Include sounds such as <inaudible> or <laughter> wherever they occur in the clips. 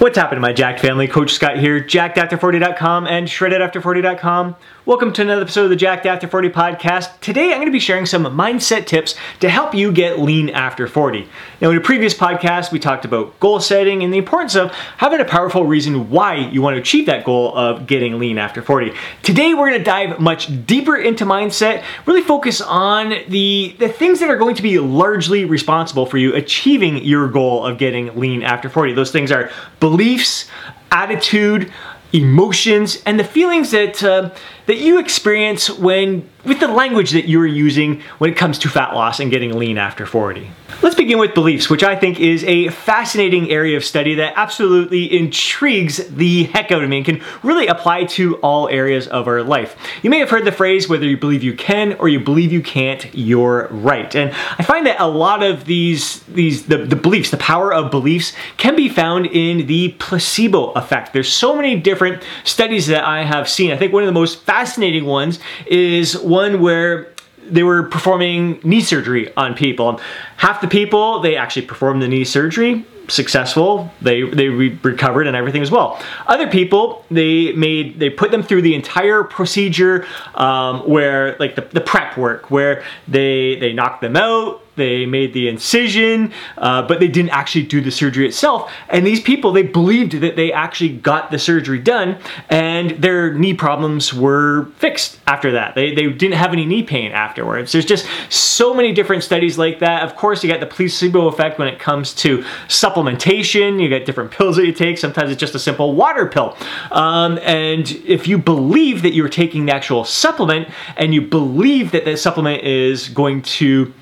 What's happening, my Jacked family? Coach Scott here, jackedafter40.com and shreddedafter40.com. Welcome to another episode of the Jacked After 40 podcast. Today I'm going to be sharing some mindset tips to help you get lean after 40. Now, in a previous podcast, we talked about goal setting and the importance of having a powerful reason why you want to achieve that goal of getting lean after 40. Today, we're going to dive much deeper into mindset, really focus on the, the things that are going to be largely responsible for you achieving your goal of getting lean after 40. Those things are beliefs, attitude, emotions, and the feelings that uh, that you experience when with the language that you're using when it comes to fat loss and getting lean after 40. Let's begin with beliefs, which I think is a fascinating area of study that absolutely intrigues the heck out of me and can really apply to all areas of our life. You may have heard the phrase whether you believe you can or you believe you can't, you're right. And I find that a lot of these these the, the beliefs, the power of beliefs can be found in the placebo effect. There's so many different studies that I have seen. I think one of the most fascinating ones is one where they were performing knee surgery on people. Half the people, they actually performed the knee surgery successful. They they re recovered and everything as well. Other people they made they put them through the entire procedure um, where like the, the prep work where they they knocked them out they made the incision, uh, but they didn't actually do the surgery itself. And these people, they believed that they actually got the surgery done and their knee problems were fixed after that. They, they didn't have any knee pain afterwards. There's just so many different studies like that. Of course, you got the placebo effect when it comes to supplementation. You get different pills that you take. Sometimes it's just a simple water pill. Um, and if you believe that you're taking the actual supplement and you believe that the supplement is going to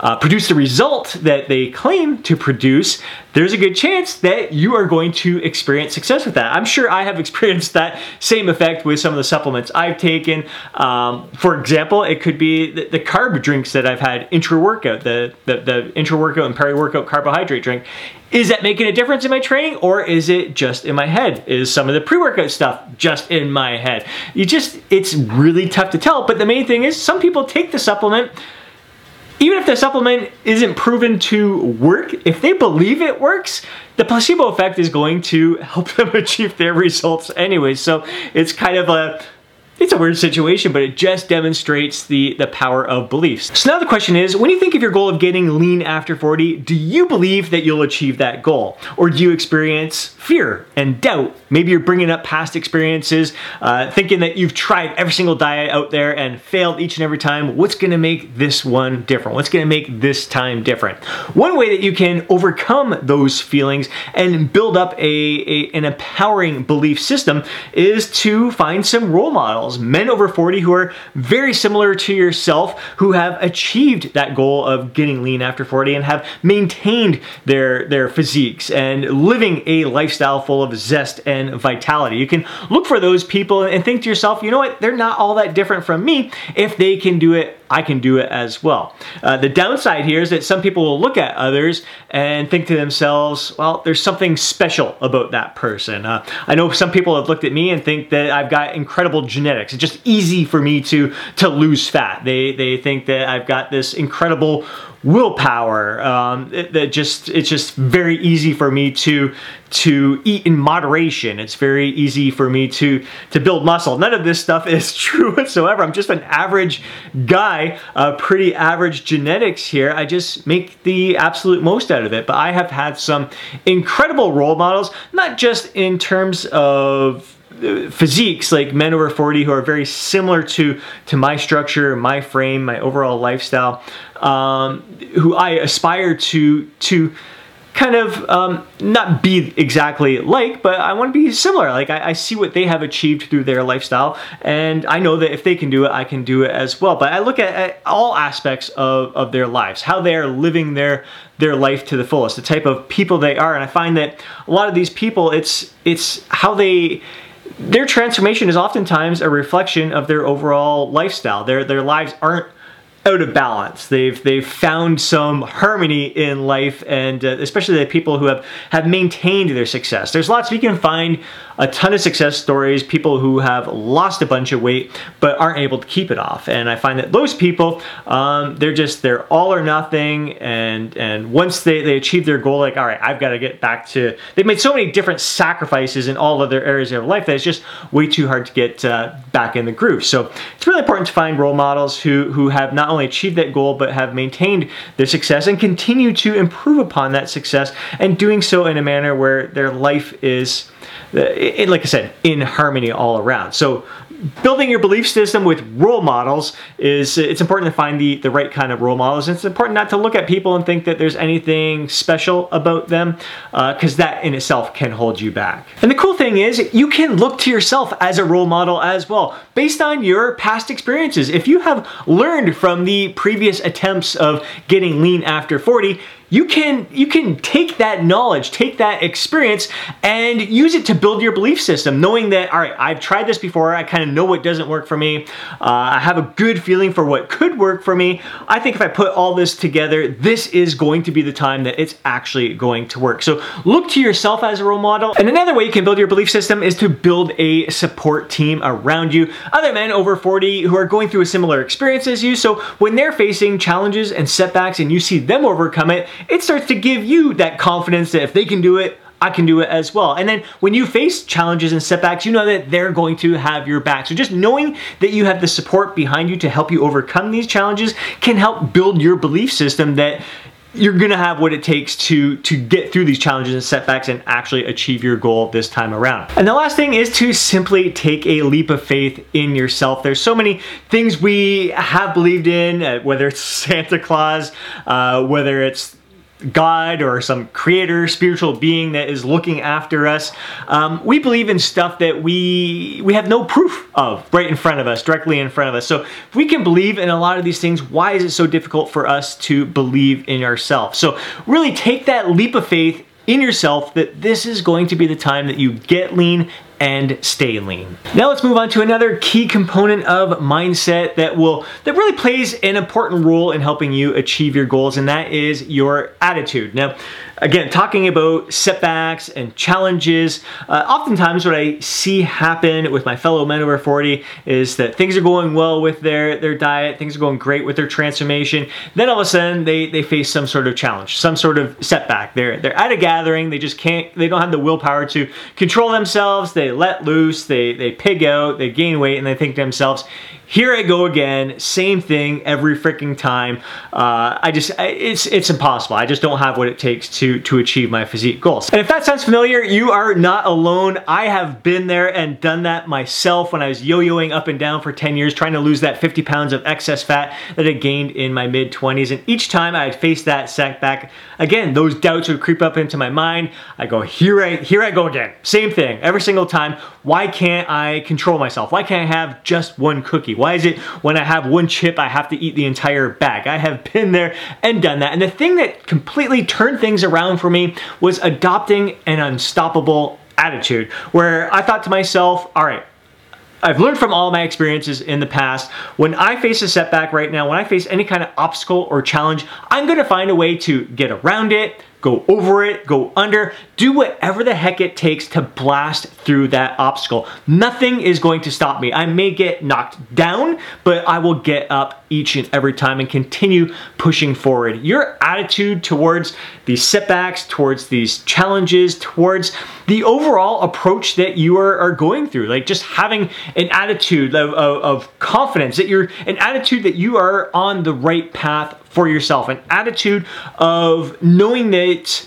uh, produce the result that they claim to produce, there's a good chance that you are going to experience success with that. I'm sure I have <laughs> experienced that same effect with some of the supplements I've taken. Um, for example, it could be the, the carb drinks that I've had intra-workout, the, the, the intra-workout and peri-workout carbohydrate drink. Is that making a difference in my training or is it just in my head? Is some of the pre-workout stuff just in my head? You just, it's really tough to tell, but the main thing is some people take the supplement even if the supplement isn't proven to work, if they believe it works, the placebo effect is going to help <laughs> them achieve their results anyway. So it's kind of a it's a weird situation, but it just demonstrates the, the power of beliefs. So now the question is, when you think of your goal of getting lean after 40, do you believe that you'll achieve that goal? Or do you experience fear and doubt? Maybe you're bringing up past experiences, uh, thinking that you've tried every single diet out there and failed each and every time. What's gonna make this one different? What's gonna make this time different? One way that you can overcome those feelings and build up a, a an empowering belief system is to find some role models men over 40 who are very similar to yourself, who have achieved that goal of getting lean after 40 and have maintained their, their physiques and living a lifestyle full of zest and vitality. You can look for those people and think to yourself, you know what, they're not all that different from me. If they can do it, I can do it as well. Uh, the downside here is that some people will look at others and think to themselves, well, there's something special about that person. Uh, I know some people have looked at me and think that I've got incredible genetics. It's just easy for me to, to lose fat. They, they think that I've got this incredible willpower. Um, it, that just it's just very easy for me to to eat in moderation. It's very easy for me to to build muscle. None of this stuff <laughs> is true whatsoever. I'm just an average guy, uh, pretty average genetics here. I just make the absolute most out of it. But I have had some incredible role models, not just in terms of physiques like men over 40 who are very similar to to my structure my frame my overall lifestyle um, who i aspire to to kind of um, not be exactly like, but I want to be similar. Like I, I, see what they have achieved through their lifestyle, and I know that if they can do it, I can do it as well. But I look at, at all aspects of, of their lives, how they are living their their life to the fullest, the type of people they are, and I find that a lot of these people, it's it's how they their transformation is oftentimes a reflection of their overall lifestyle. Their their lives aren't out of balance. They've they've found some harmony in life, and uh, especially the people who have have maintained their success. There's lots we can find a ton of success stories, people who have lost a bunch of weight but aren't able to keep it off. And I find that those people, um, they're just they're all or nothing, and and once they they achieve their goal, like all right, I've got to get back to. They've made so many different sacrifices in all other areas of life that it's just way too hard to get uh, back in the groove. So it's really important to find role models who who have not only achieved that goal but have maintained their success and continue to improve upon that success and doing so in a manner where their life is uh, like I said, in harmony all around. So building your belief system with role models is it's important to find the, the right kind of role models. And it's important not to look at people and think that there's anything special about them because uh, that in itself can hold you back. And the cool thing is you can look to yourself as a role model as well based on your past experiences. If you have learned from the previous attempts of getting lean after 40, you can you can take that knowledge take that experience and use it to build your belief system knowing that all right i've tried this before i kind of know what doesn't work for me uh, i have a good feeling for what could work for me. I think if i put all this together this is going to be the time that it's actually going to work. So look to yourself as a role model. And another way you can build your belief system is to build a support team around you. Other men over 40 who are going through a similar experience as you so when they're facing challenges and setbacks and you see them overcome it it starts to give you that confidence that if they can do it, I can do it as well. And then when you face challenges and setbacks, you know that they're going to have your back. So just knowing that you have the support behind you to help you overcome these challenges can help build your belief system that you're going to have what it takes to to get through these challenges and setbacks and actually achieve your goal this time around. And the last thing is to simply take a leap of faith in yourself. There's so many things we have believed in, uh, whether it's <laughs> Santa Claus, uh, whether it's God or some creator, spiritual being that is looking after us. Um, we believe in stuff that we we have no proof of right in front of us, directly in front of us. So if we can believe in a lot of these things, why is it so difficult for us to believe in ourselves? So really take that leap of faith in yourself that this is going to be the time that you get lean and stay lean. Now let's move on to another key component of mindset that will that really plays an important role in helping you achieve your goals and that is your attitude. Now again, talking about setbacks and challenges, uh, oftentimes what I see happen with my fellow men over 40 is that things are going well with their, their diet, things are going great with their transformation. Then all of a sudden they, they face some sort of challenge, some sort of setback. They're, they're at a gathering, they just can't, they don't have the willpower to control themselves, they let loose, they, they pig out, they gain weight, and they think to themselves, here I go again, same thing every freaking time. Uh, I just, it's it's impossible. I just don't have what it takes to to achieve my physique goals. And if that sounds familiar, you are not alone. I have been there and done that myself when I was yo-yoing up and down for 10 years, trying to lose that 50 pounds of excess fat that I gained in my mid 20s. And each time I faced that setback, again, those doubts would creep up into my mind. I go, here I here I go again. Same thing every single time. Why can't I control myself? Why can't I have just one cookie? Why is it when I have one chip, I have to eat the entire bag? I have been there and done that. And the thing that completely turned things around for me was adopting an unstoppable attitude where I thought to myself, all right, I've learned from all my experiences in the past. When I face a setback right now, when I face any kind of obstacle or challenge, I'm gonna find a way to get around it, go over it, go under, do whatever the heck it takes to blast through that obstacle. Nothing is going to stop me. I may get knocked down, but I will get up each and every time and continue pushing forward. Your attitude towards these setbacks, towards these challenges, towards the overall approach that you are, are going through, like just having an attitude of, of, of confidence, that you're an attitude that you are on the right path for yourself, an attitude of knowing that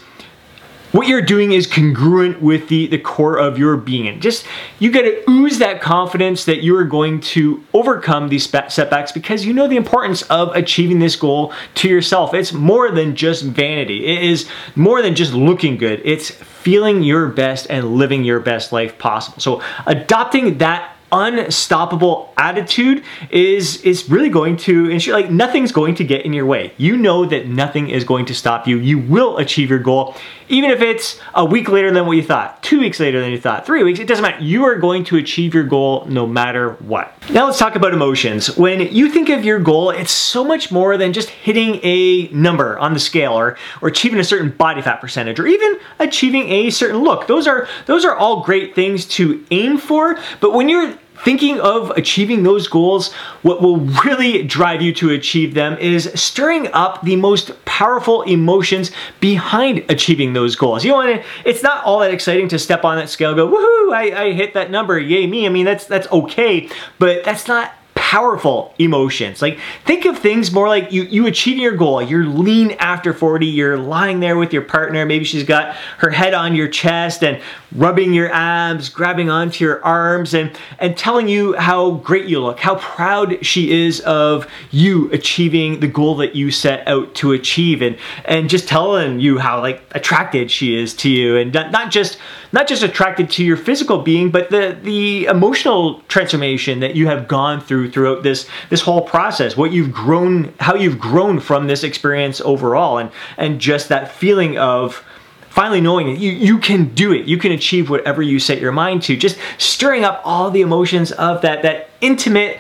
what you're doing is congruent with the, the core of your being. And just, you gotta ooze that confidence that you are going to overcome these setbacks because you know the importance of achieving this goal to yourself. It's more than just vanity. It is more than just looking good. It's feeling your best and living your best life possible. So adopting that unstoppable attitude is is really going to ensure like nothing's going to get in your way. You know that nothing is going to stop you. You will achieve your goal even if it's a week later than what you thought, 2 weeks later than you thought, 3 weeks, it doesn't matter. You are going to achieve your goal no matter what. Now let's talk about emotions. When you think of your goal, it's so much more than just hitting a number on the scale or or achieving a certain body fat percentage or even achieving a certain look. Those are those are all great things to aim for, but when you're thinking of achieving those goals, what will really drive you to achieve them is stirring up the most powerful emotions behind achieving those goals. You want know, it's not all that exciting to step on that scale go, woohoo, I, I hit that number, yay me. I mean, that's that's okay, but that's not powerful emotions. Like think of things more like you you achieving your goal. You're lean after 40, you're lying there with your partner, maybe she's got her head on your chest and rubbing your abs, grabbing onto your arms and and telling you how great you look, how proud she is of you achieving the goal that you set out to achieve and and just telling you how like attracted she is to you and not just not just attracted to your physical being, but the the emotional transformation that you have gone through through throughout this this whole process what you've grown how you've grown from this experience overall and and just that feeling of finally knowing that you, you can do it. You can achieve whatever you set your mind to. Just stirring up all the emotions of that that intimate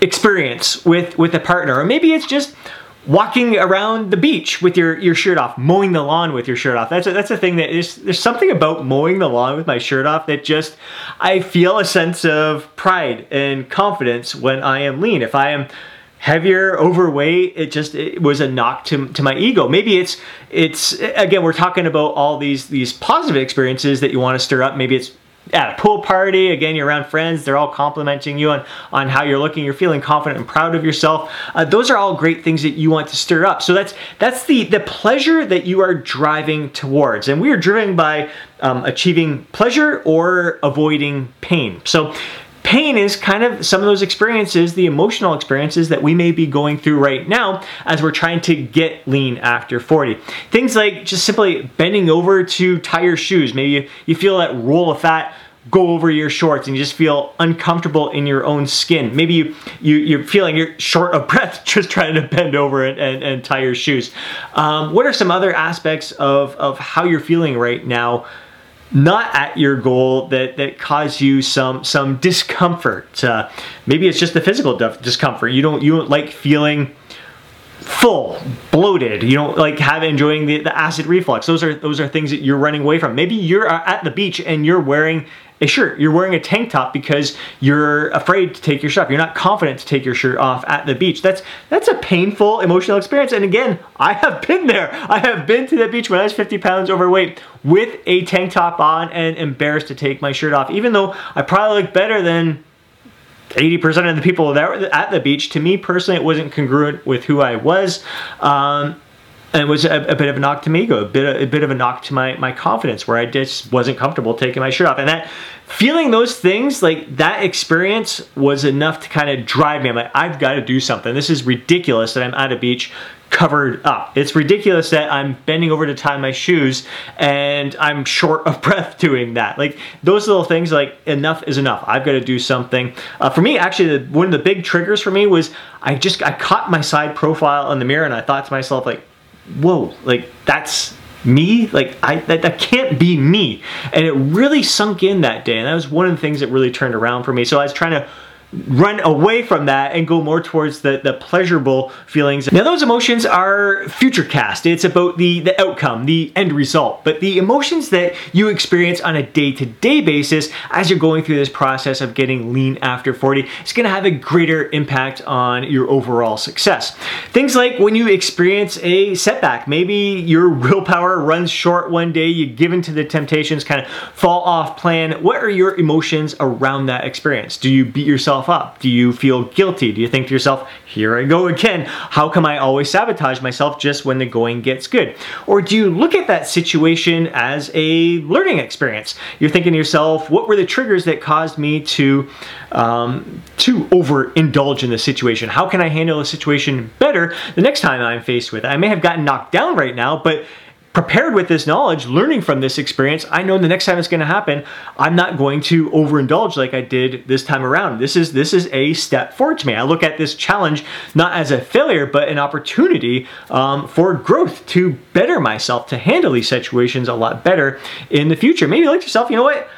experience with with a partner. Or maybe it's just walking around the beach with your, your shirt off, mowing the lawn with your shirt off. That's a, that's a thing that is, there's something about mowing the lawn with my shirt off that just, I feel a sense of pride and confidence when I am lean. If I am heavier, overweight, it just, it was a knock to, to my ego. Maybe it's, it's, again, we're talking about all these, these positive experiences that you want to stir up. Maybe it's at a pool party, again, you're around friends, they're all complimenting you on, on how you're looking, you're feeling confident and proud of yourself. Uh, those are all great things that you want to stir up. So that's that's the, the pleasure that you are driving towards. And we are driven by um, achieving pleasure or avoiding pain. So pain is kind of some of those experiences, the emotional experiences that we may be going through right now as we're trying to get lean after 40. Things like just simply bending over to tie your shoes. Maybe you, you feel that roll of fat go over your shorts and you just feel uncomfortable in your own skin. Maybe you, you, you're feeling you're short of breath <laughs> just trying to bend over and, and, and tie your shoes. Um, what are some other aspects of, of how you're feeling right now not at your goal that that cause you some some discomfort. Uh, maybe it's just the physical discomfort. You don't you don't like feeling full, bloated. You don't like have enjoying the, the acid reflux. Those are those are things that you're running away from. Maybe you're uh, at the beach and you're wearing a shirt. You're wearing a tank top because you're afraid to take your shirt off. You're not confident to take your shirt off at the beach. That's that's a painful emotional experience. And again, I have been there. I have been to the beach when I was 50 pounds overweight with a tank top on and embarrassed to take my shirt off. Even though I probably look better than 80% of the people that were at the beach, to me personally, it wasn't congruent with who I was. Um, and it was a, a, bit of a knock to me ego, a bit, a bit of a knock to my, my confidence where I just wasn't comfortable taking my shirt off. And that feeling those things, like that experience was enough to kind of drive me. I'm like, I've got to do something. This is ridiculous that I'm at a beach covered up. It's ridiculous that I'm bending over to tie my shoes and I'm short of <laughs> breath doing that. Like those little things, like enough is enough. I've got to do something. Uh, for me, actually, the, one of the big triggers for me was I just I caught my side profile in the mirror and I thought to myself like, whoa, like that's me like i that, that can't be me and it really sunk in that day and that was one of the things that really turned around for me so i was trying to run away from that and go more towards the, the pleasurable feelings. Now those emotions are future cast. It's about the, the outcome, the end result. But the emotions that you experience on a day-to-day basis as you're going through this process of getting lean after 40 is gonna have a greater impact on your overall success. Things like when you experience a setback, maybe your willpower runs short one day, you give in to the temptations, kind of fall off plan. What are your emotions around that experience? Do you beat yourself yourself up? Do you feel guilty? Do you think to yourself, here I go again, how come I always sabotage myself just when the going gets good? Or do you look at that situation as a learning experience? You're thinking to yourself, what were the triggers that caused me to, um, to overindulge in the situation? How can I handle the situation better the next time I'm faced with it? I may have gotten knocked down right now, but prepared with this knowledge, learning from this experience, I know the next time it's going to happen, I'm not going to overindulge like I did this time around. This is this is a step forward to me. I look at this challenge not as a failure, but an opportunity um, for growth to better myself, to handle these situations a lot better in the future. Maybe like yourself, you know what?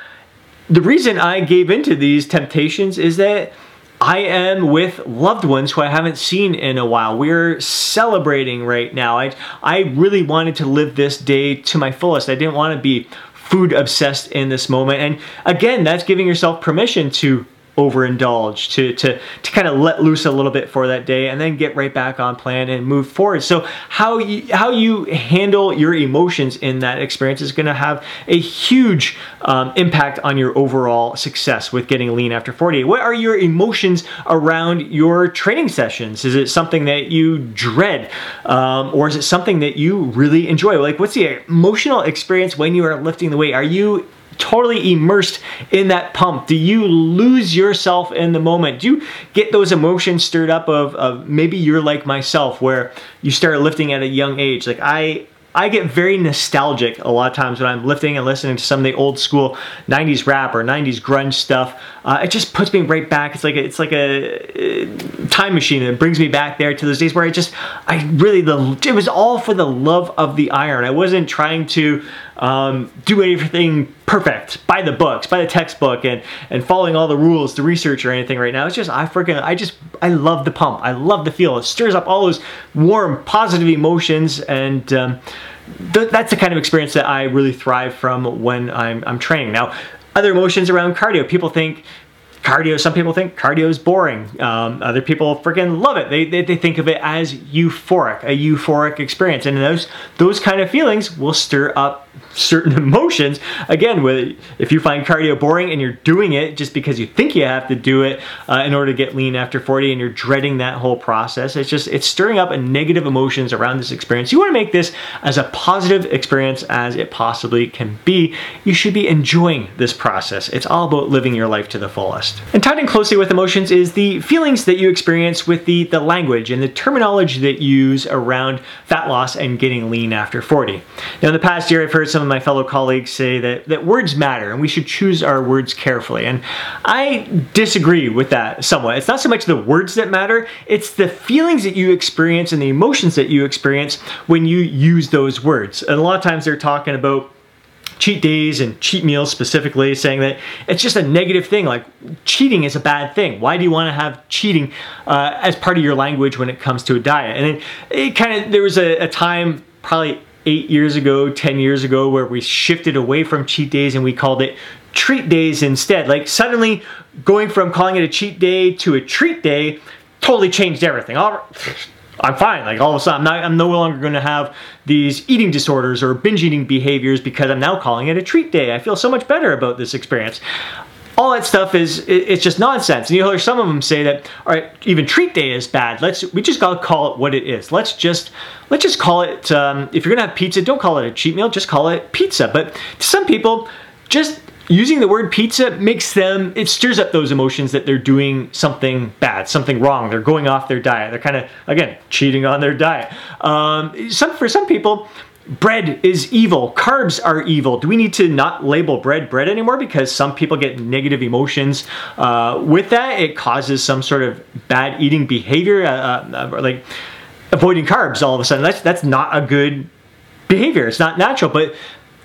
The reason I gave into these temptations is that I am with loved ones who I haven't seen in a while. We're celebrating right now. I, I really wanted to live this day to my fullest. I didn't want to be food obsessed in this moment. And again, that's giving yourself permission to overindulge, to, to, to kind of let loose a little bit for that day and then get right back on plan and move forward. So how you, how you handle your emotions in that experience is gonna have a huge um, impact on your overall success with getting lean after 40. What are your emotions around your training sessions? Is it something that you dread? Um, or is it something that you really enjoy? Like what's the emotional experience when you are lifting the weight? Are you totally immersed in that pump? Do you lose yourself in the moment? Do you get those emotions stirred up of, of maybe you're like myself where you start lifting at a young age? Like I I get very nostalgic a lot of times when I'm lifting and listening to some of the old school 90s rap or 90s grunge stuff. Uh, it just puts me right back. It's like a, it's like a, a time machine. It brings me back there to those days where I just I really the it was all for the love of the iron. I wasn't trying to um, do everything perfect by the books, by the textbook, and and following all the rules, the research or anything right now. It's just I freaking I just I love the pump. I love the feel. It stirs up all those warm, positive emotions, and um, th- that's the kind of experience that I really thrive from when I'm I'm training. Now, other emotions around cardio. People think cardio some people think cardio is boring um, other people freaking love it they, they, they, think of it as euphoric a euphoric experience and those those kind of feelings will stir up certain <laughs> emotions. Again with if you find cardio boring and you're doing it just because you think you have to do it uh, in order to get lean after 40 and you're dreading that whole process it's just it's stirring up a negative emotions around this experience. You want to make this as a positive experience as it possibly can be. You should be enjoying this process. It's all about living your life to the fullest. And tied in closely with emotions is the feelings that you experience with the the language and the terminology that you use around fat loss and getting lean after 40 now in the past year i've heard some of my fellow colleagues say that, that words matter and we should choose our words carefully. And I disagree with that somewhat. It's not so much the words that matter, it's the feelings that you experience and the emotions that you experience when you use those words. And a lot of times they're talking about cheat days and cheat meals specifically, saying that it's just a negative thing. Like cheating is a bad thing. Why do you want to have cheating uh, as part of your language when it comes to a diet? And it, it kind of there was a, a time probably eight years ago, 10 years ago, where we shifted away from cheat days and we called it treat days instead. Like suddenly going from calling it a cheat day to a treat day totally changed everything. <sighs> I'm fine. Like all of a sudden, I'm, not, I'm no longer going to have these eating disorders or binge eating behaviors because I'm now calling it a treat day. I feel so much better about this experience all that stuff is it's just nonsense. And you hear some of them say that, all right, even treat day is bad. Let's we just gotta call it what it is. Let's just let's just call it. Um, if you're gonna have pizza, don't call it a cheat meal. Just call it pizza. But to some people, just using the word pizza makes them it stirs up those emotions that they're doing something bad something wrong they're going off their diet they're kind of again cheating on their diet um, some for some people bread is evil, carbs are evil. Do we need to not label bread bread anymore because some people get negative emotions uh, with that? It causes some sort of bad eating behavior, uh, uh, like avoiding carbs all of a sudden. That's, that's not a good behavior. It's not natural, but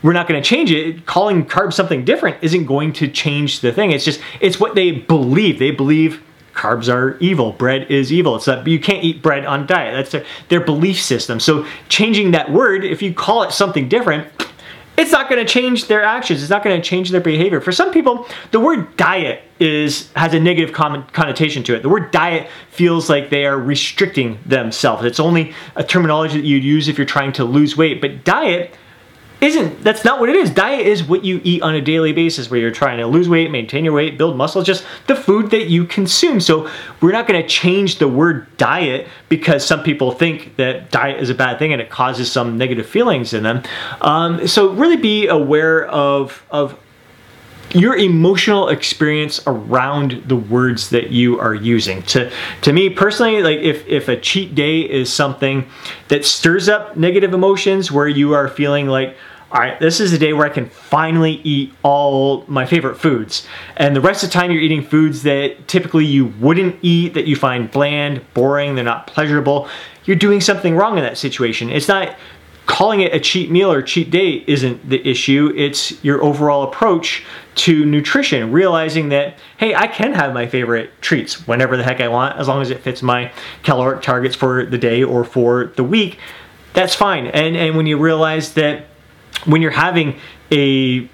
we're not going to change it. Calling carbs something different isn't going to change the thing. It's just, it's what they believe. They believe carbs are evil, bread is evil. It's that you can't eat bread on diet. That's their, their belief system. So changing that word, if you call it something different, it's not going to change their actions. It's not going to change their behavior. For some people, the word diet is has a negative connotation to it. The word diet feels like they are restricting themselves. It's only a terminology that you'd use if you're trying to lose weight. But diet isn't that's not what it is. Diet is what you eat on a daily basis where you're trying to lose weight, maintain your weight, build muscle, just the food that you consume. So we're not going to change the word diet because some people think that diet is a bad thing and it causes some negative feelings in them. Um, so really be aware of of your emotional experience around the words that you are using. To to me personally, like if if a cheat day is something that stirs up negative emotions where you are feeling like all right, this is a day where I can finally eat all my favorite foods. And the rest of the time you're eating foods that typically you wouldn't eat, that you find bland, boring, they're not pleasurable. You're doing something wrong in that situation. It's not calling it a cheat meal or cheat day isn't the issue. It's your overall approach to nutrition, realizing that, hey, I can have my favorite treats whenever the heck I want, as long as it fits my caloric targets for the day or for the week. That's fine. And, and when you realize that when you're having a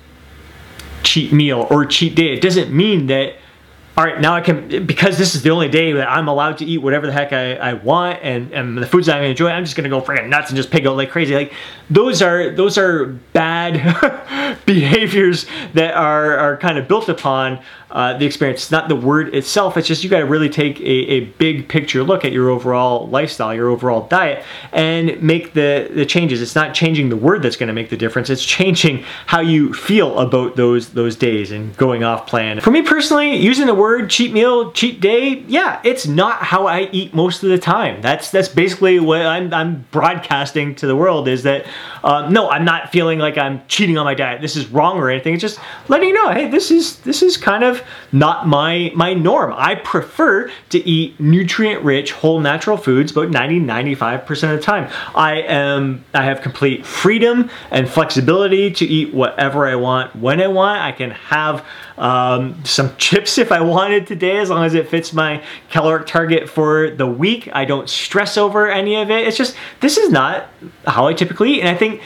cheat meal or cheat day, it doesn't mean that all right, now I can, because this is the only day that I'm allowed to eat whatever the heck I, I want and, and the foods I'm gonna enjoy, I'm just gonna go freaking nuts and just pig out like crazy. Like those are, those are bad <laughs> behaviors that are, are kind of built upon uh, the experience. It's not the word itself, it's just you gotta really take a, a big picture look at your overall lifestyle, your overall diet, and make the, the changes. It's not changing the word that's gonna make the difference, it's changing how you feel about those, those days and going off plan. For me personally, using the word cheat meal, cheat day, yeah, it's not how I eat most of the time. That's that's basically what I'm, I'm broadcasting to the world is that uh, no, I'm not feeling like I'm cheating on my diet. This is wrong or anything. It's just letting you know, hey, this is this is kind of not my my norm. I prefer to eat nutrient-rich, whole natural foods about 90, 95% of the time. I am I have complete freedom and flexibility to eat whatever I want when I want. I can have um, some chips if I wanted today, as long as it fits my caloric target for the week. I don't stress over any of it. It's just, this is not how I typically eat. And I think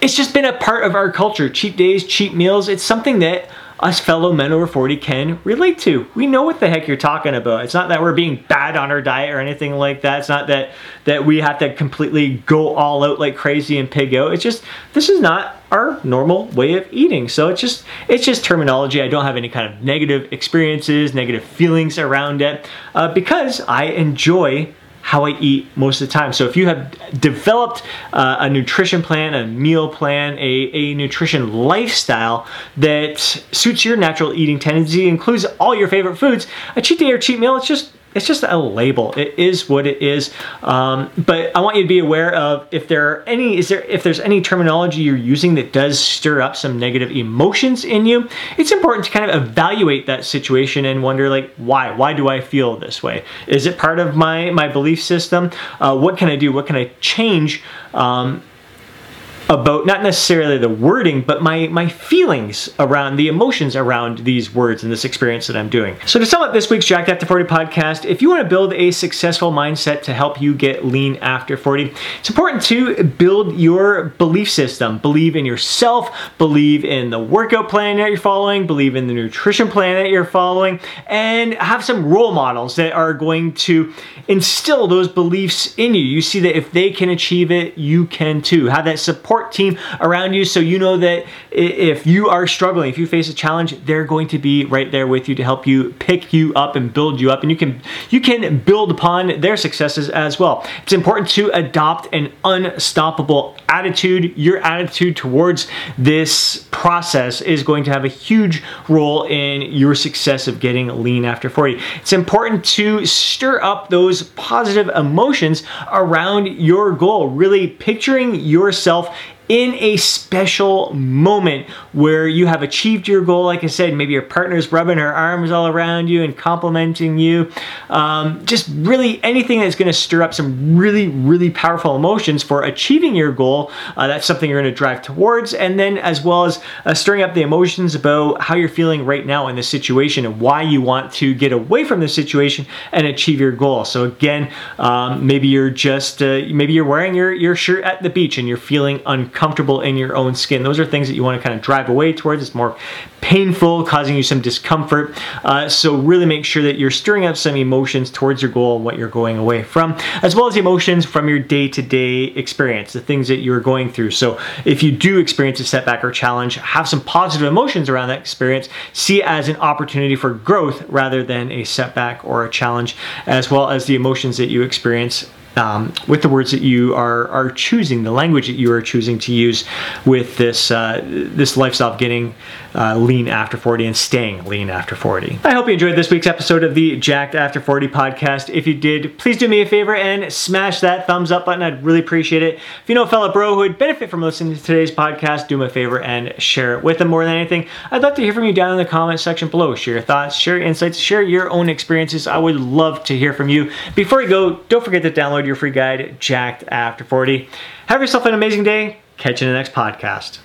it's just been a part of our culture. Cheat days, cheat meals, it's something that us fellow men over 40 can relate to. We know what the heck you're talking about. It's not that we're being bad on our diet or anything like that. It's not that that we have to completely go all out like crazy and pig out. It's just this is not our normal way of eating. So it's just it's just terminology. I don't have any kind of negative experiences, negative feelings around it uh, because I enjoy how I eat most of the time. So if you have developed uh, a nutrition plan, a meal plan, a, a nutrition lifestyle that suits your natural eating tendency, includes all your favorite foods, a cheat day or cheat meal, it's just it's just a label. It is what it is. Um, but I want you to be aware of if there are any, is there, if there's any terminology you're using that does stir up some negative emotions in you, it's important to kind of evaluate that situation and wonder like, why? Why do I feel this way? Is it part of my, my belief system? Uh, what can I do? What can I change? Um, about not necessarily the wording, but my, my feelings around the emotions around these words and this experience that I'm doing. So to sum up this week's Jacked After 40 podcast, if you want to build a successful mindset to help you get lean after 40, it's important to build your belief system. Believe in yourself, believe in the workout plan that you're following, believe in the nutrition plan that you're following, and have some role models that are going to instill those beliefs in you. You see that if they can achieve it, you can too. Have that support support team around you so you know that if you are struggling, if you face a challenge, they're going to be right there with you to help you pick you up and build you up and you can you can build upon their successes as well. It's important to adopt an unstoppable attitude. Your attitude towards this process is going to have a huge role in your success of getting lean after 40. It's important to stir up those positive emotions around your goal, really picturing yourself in a special moment where you have achieved your goal. Like I said, maybe your partner's rubbing her arms all around you and complimenting you. Um, just really anything that's going to stir up some really, really powerful emotions for achieving your goal. Uh, that's something you're going to drive towards. And then, as well as uh, stirring up the emotions about how you're feeling right now in this situation and why you want to get away from this situation and achieve your goal. So, again, um, maybe you're just, uh, maybe you're wearing your, your shirt at the beach and you're feeling uncomfortable comfortable in your own skin. Those are things that you want to kind of drive away towards. It's more painful, causing you some discomfort. Uh, so really make sure that you're stirring up some emotions towards your goal and what you're going away from, as well as emotions from your day-to-day experience, the things that you're going through. So if you do experience a setback or challenge, have some positive emotions around that experience. See it as an opportunity for growth rather than a setback or a challenge, as well as the emotions that you experience um, with the words that you are are choosing, the language that you are choosing to use with this uh, this lifestyle of getting uh, lean after 40 and staying lean after 40. I hope you enjoyed this week's episode of the Jacked After 40 podcast. If you did, please do me a favor and smash that thumbs up button. I'd really appreciate it. If you know a fellow bro who would benefit from listening to today's podcast, do me a favor and share it with them more than anything. I'd love to hear from you down in the comments section below. Share your thoughts, share your insights, share your own experiences. I would love to hear from you. Before you go, don't forget to download your free guide, Jacked After 40. Have yourself an amazing day. Catch you in the next podcast.